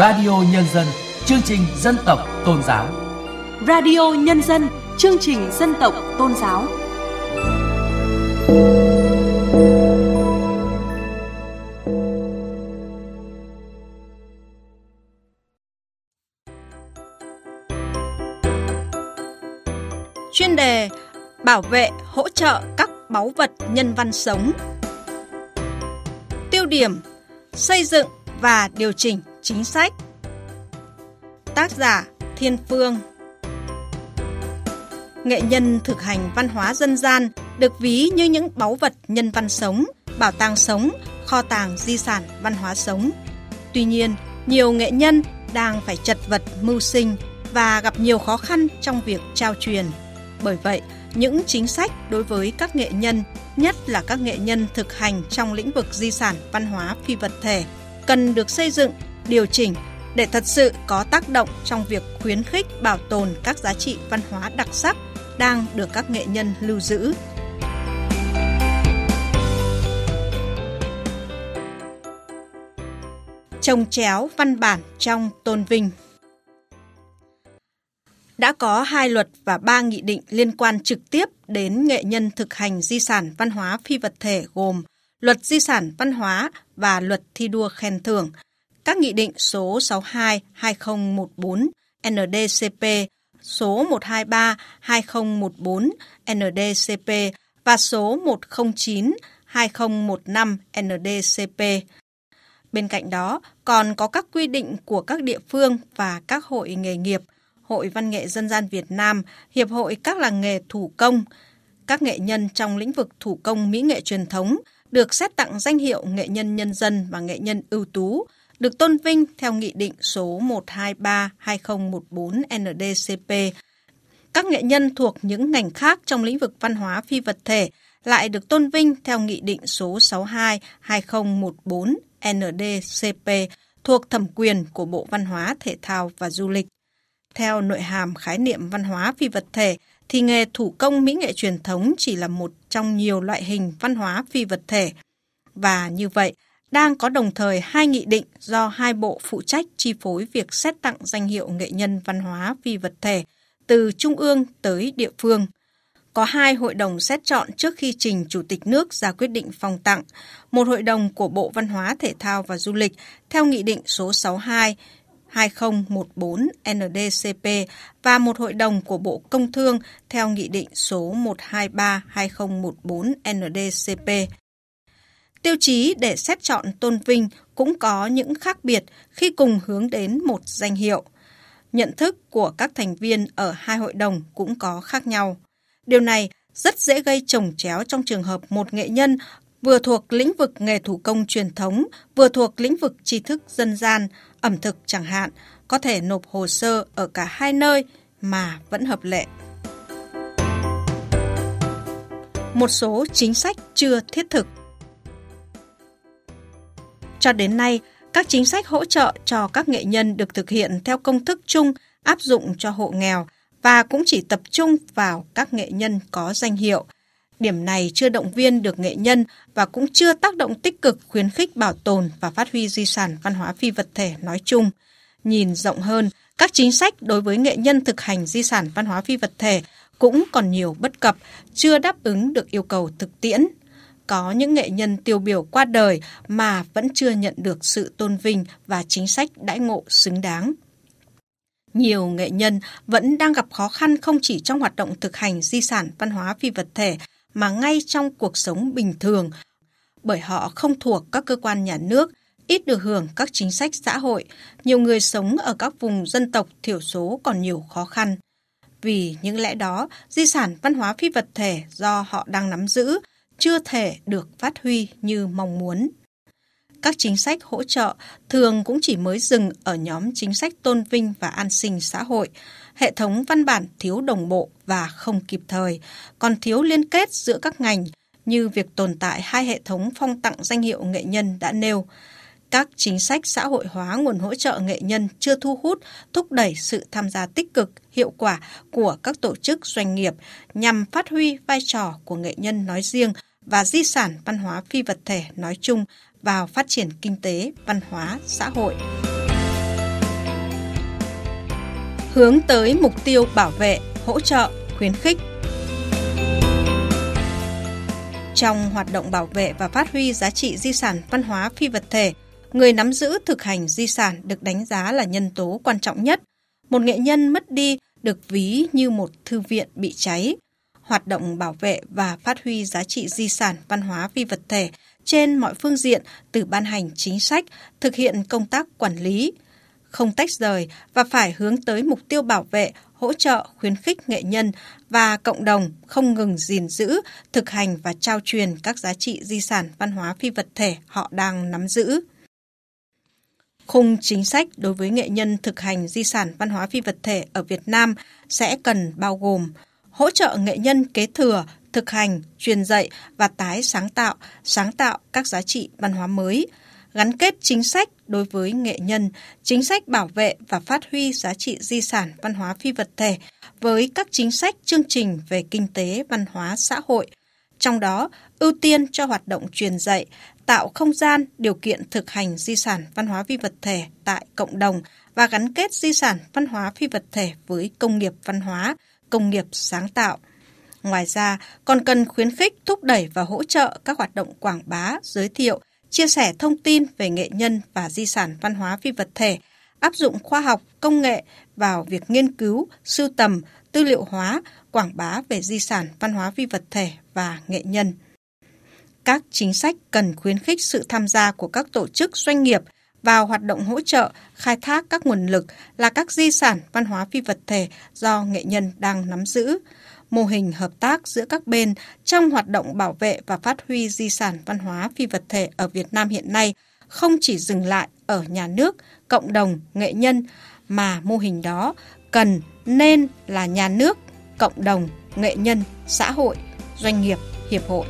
Radio Nhân dân, chương trình dân tộc tôn giáo. Radio Nhân dân, chương trình dân tộc tôn giáo. Chuyên đề Bảo vệ, hỗ trợ các báu vật nhân văn sống. Tiêu điểm Xây dựng và điều chỉnh chính sách. Tác giả Thiên Phương Nghệ nhân thực hành văn hóa dân gian được ví như những báu vật nhân văn sống, bảo tàng sống, kho tàng di sản văn hóa sống. Tuy nhiên, nhiều nghệ nhân đang phải chật vật mưu sinh và gặp nhiều khó khăn trong việc trao truyền. Bởi vậy, những chính sách đối với các nghệ nhân, nhất là các nghệ nhân thực hành trong lĩnh vực di sản văn hóa phi vật thể, cần được xây dựng, điều chỉnh để thật sự có tác động trong việc khuyến khích bảo tồn các giá trị văn hóa đặc sắc đang được các nghệ nhân lưu giữ. Trồng chéo văn bản trong tôn vinh đã có hai luật và ba nghị định liên quan trực tiếp đến nghệ nhân thực hành di sản văn hóa phi vật thể gồm Luật Di sản Văn hóa và Luật Thi đua khen thưởng, các nghị định số 62-2014 NDCP, số 123-2014 NDCP và số 109-2015 NDCP. Bên cạnh đó, còn có các quy định của các địa phương và các hội nghề nghiệp, Hội Văn nghệ Dân gian Việt Nam, Hiệp hội các làng nghề thủ công, các nghệ nhân trong lĩnh vực thủ công mỹ nghệ truyền thống được xét tặng danh hiệu nghệ nhân nhân dân và nghệ nhân ưu tú, được tôn vinh theo Nghị định số 123-2014 NDCP. Các nghệ nhân thuộc những ngành khác trong lĩnh vực văn hóa phi vật thể lại được tôn vinh theo Nghị định số 62-2014 NDCP thuộc thẩm quyền của Bộ Văn hóa, Thể thao và Du lịch. Theo nội hàm khái niệm văn hóa phi vật thể, thì nghề thủ công mỹ nghệ truyền thống chỉ là một trong nhiều loại hình văn hóa phi vật thể. Và như vậy, đang có đồng thời hai nghị định do hai bộ phụ trách chi phối việc xét tặng danh hiệu nghệ nhân văn hóa phi vật thể từ trung ương tới địa phương. Có hai hội đồng xét chọn trước khi trình Chủ tịch nước ra quyết định phong tặng, một hội đồng của Bộ Văn hóa Thể thao và Du lịch theo Nghị định số 62 2014 NDCP và một hội đồng của Bộ Công Thương theo Nghị định số 123-2014 NDCP. Tiêu chí để xét chọn tôn vinh cũng có những khác biệt khi cùng hướng đến một danh hiệu. Nhận thức của các thành viên ở hai hội đồng cũng có khác nhau. Điều này rất dễ gây trồng chéo trong trường hợp một nghệ nhân vừa thuộc lĩnh vực nghề thủ công truyền thống, vừa thuộc lĩnh vực tri thức dân gian, ẩm thực chẳng hạn, có thể nộp hồ sơ ở cả hai nơi mà vẫn hợp lệ. Một số chính sách chưa thiết thực cho đến nay, các chính sách hỗ trợ cho các nghệ nhân được thực hiện theo công thức chung áp dụng cho hộ nghèo và cũng chỉ tập trung vào các nghệ nhân có danh hiệu – Điểm này chưa động viên được nghệ nhân và cũng chưa tác động tích cực khuyến khích bảo tồn và phát huy di sản văn hóa phi vật thể nói chung. Nhìn rộng hơn, các chính sách đối với nghệ nhân thực hành di sản văn hóa phi vật thể cũng còn nhiều bất cập, chưa đáp ứng được yêu cầu thực tiễn. Có những nghệ nhân tiêu biểu qua đời mà vẫn chưa nhận được sự tôn vinh và chính sách đãi ngộ xứng đáng. Nhiều nghệ nhân vẫn đang gặp khó khăn không chỉ trong hoạt động thực hành di sản văn hóa phi vật thể mà ngay trong cuộc sống bình thường, bởi họ không thuộc các cơ quan nhà nước, ít được hưởng các chính sách xã hội, nhiều người sống ở các vùng dân tộc thiểu số còn nhiều khó khăn. Vì những lẽ đó, di sản văn hóa phi vật thể do họ đang nắm giữ chưa thể được phát huy như mong muốn. Các chính sách hỗ trợ thường cũng chỉ mới dừng ở nhóm chính sách tôn vinh và an sinh xã hội, hệ thống văn bản thiếu đồng bộ và không kịp thời, còn thiếu liên kết giữa các ngành như việc tồn tại hai hệ thống phong tặng danh hiệu nghệ nhân đã nêu. Các chính sách xã hội hóa nguồn hỗ trợ nghệ nhân chưa thu hút, thúc đẩy sự tham gia tích cực, hiệu quả của các tổ chức doanh nghiệp nhằm phát huy vai trò của nghệ nhân nói riêng và di sản văn hóa phi vật thể nói chung vào phát triển kinh tế, văn hóa, xã hội. hướng tới mục tiêu bảo vệ, hỗ trợ, khuyến khích. Trong hoạt động bảo vệ và phát huy giá trị di sản văn hóa phi vật thể, người nắm giữ thực hành di sản được đánh giá là nhân tố quan trọng nhất. Một nghệ nhân mất đi được ví như một thư viện bị cháy. Hoạt động bảo vệ và phát huy giá trị di sản văn hóa phi vật thể trên mọi phương diện từ ban hành chính sách, thực hiện công tác quản lý, không tách rời và phải hướng tới mục tiêu bảo vệ, hỗ trợ, khuyến khích nghệ nhân và cộng đồng không ngừng gìn giữ, thực hành và trao truyền các giá trị di sản văn hóa phi vật thể họ đang nắm giữ. Khung chính sách đối với nghệ nhân thực hành di sản văn hóa phi vật thể ở Việt Nam sẽ cần bao gồm hỗ trợ nghệ nhân kế thừa, thực hành, truyền dạy và tái sáng tạo, sáng tạo các giá trị văn hóa mới, gắn kết chính sách đối với nghệ nhân, chính sách bảo vệ và phát huy giá trị di sản văn hóa phi vật thể với các chính sách chương trình về kinh tế, văn hóa, xã hội, trong đó ưu tiên cho hoạt động truyền dạy, tạo không gian, điều kiện thực hành di sản văn hóa phi vật thể tại cộng đồng và gắn kết di sản văn hóa phi vật thể với công nghiệp văn hóa, công nghiệp sáng tạo. Ngoài ra, còn cần khuyến khích, thúc đẩy và hỗ trợ các hoạt động quảng bá, giới thiệu, chia sẻ thông tin về nghệ nhân và di sản văn hóa phi vật thể, áp dụng khoa học, công nghệ vào việc nghiên cứu, sưu tầm, tư liệu hóa, quảng bá về di sản văn hóa phi vật thể và nghệ nhân. Các chính sách cần khuyến khích sự tham gia của các tổ chức doanh nghiệp vào hoạt động hỗ trợ, khai thác các nguồn lực là các di sản văn hóa phi vật thể do nghệ nhân đang nắm giữ, mô hình hợp tác giữa các bên trong hoạt động bảo vệ và phát huy di sản văn hóa phi vật thể ở Việt Nam hiện nay không chỉ dừng lại ở nhà nước, cộng đồng, nghệ nhân, mà mô hình đó cần nên là nhà nước, cộng đồng, nghệ nhân, xã hội, doanh nghiệp, hiệp hội.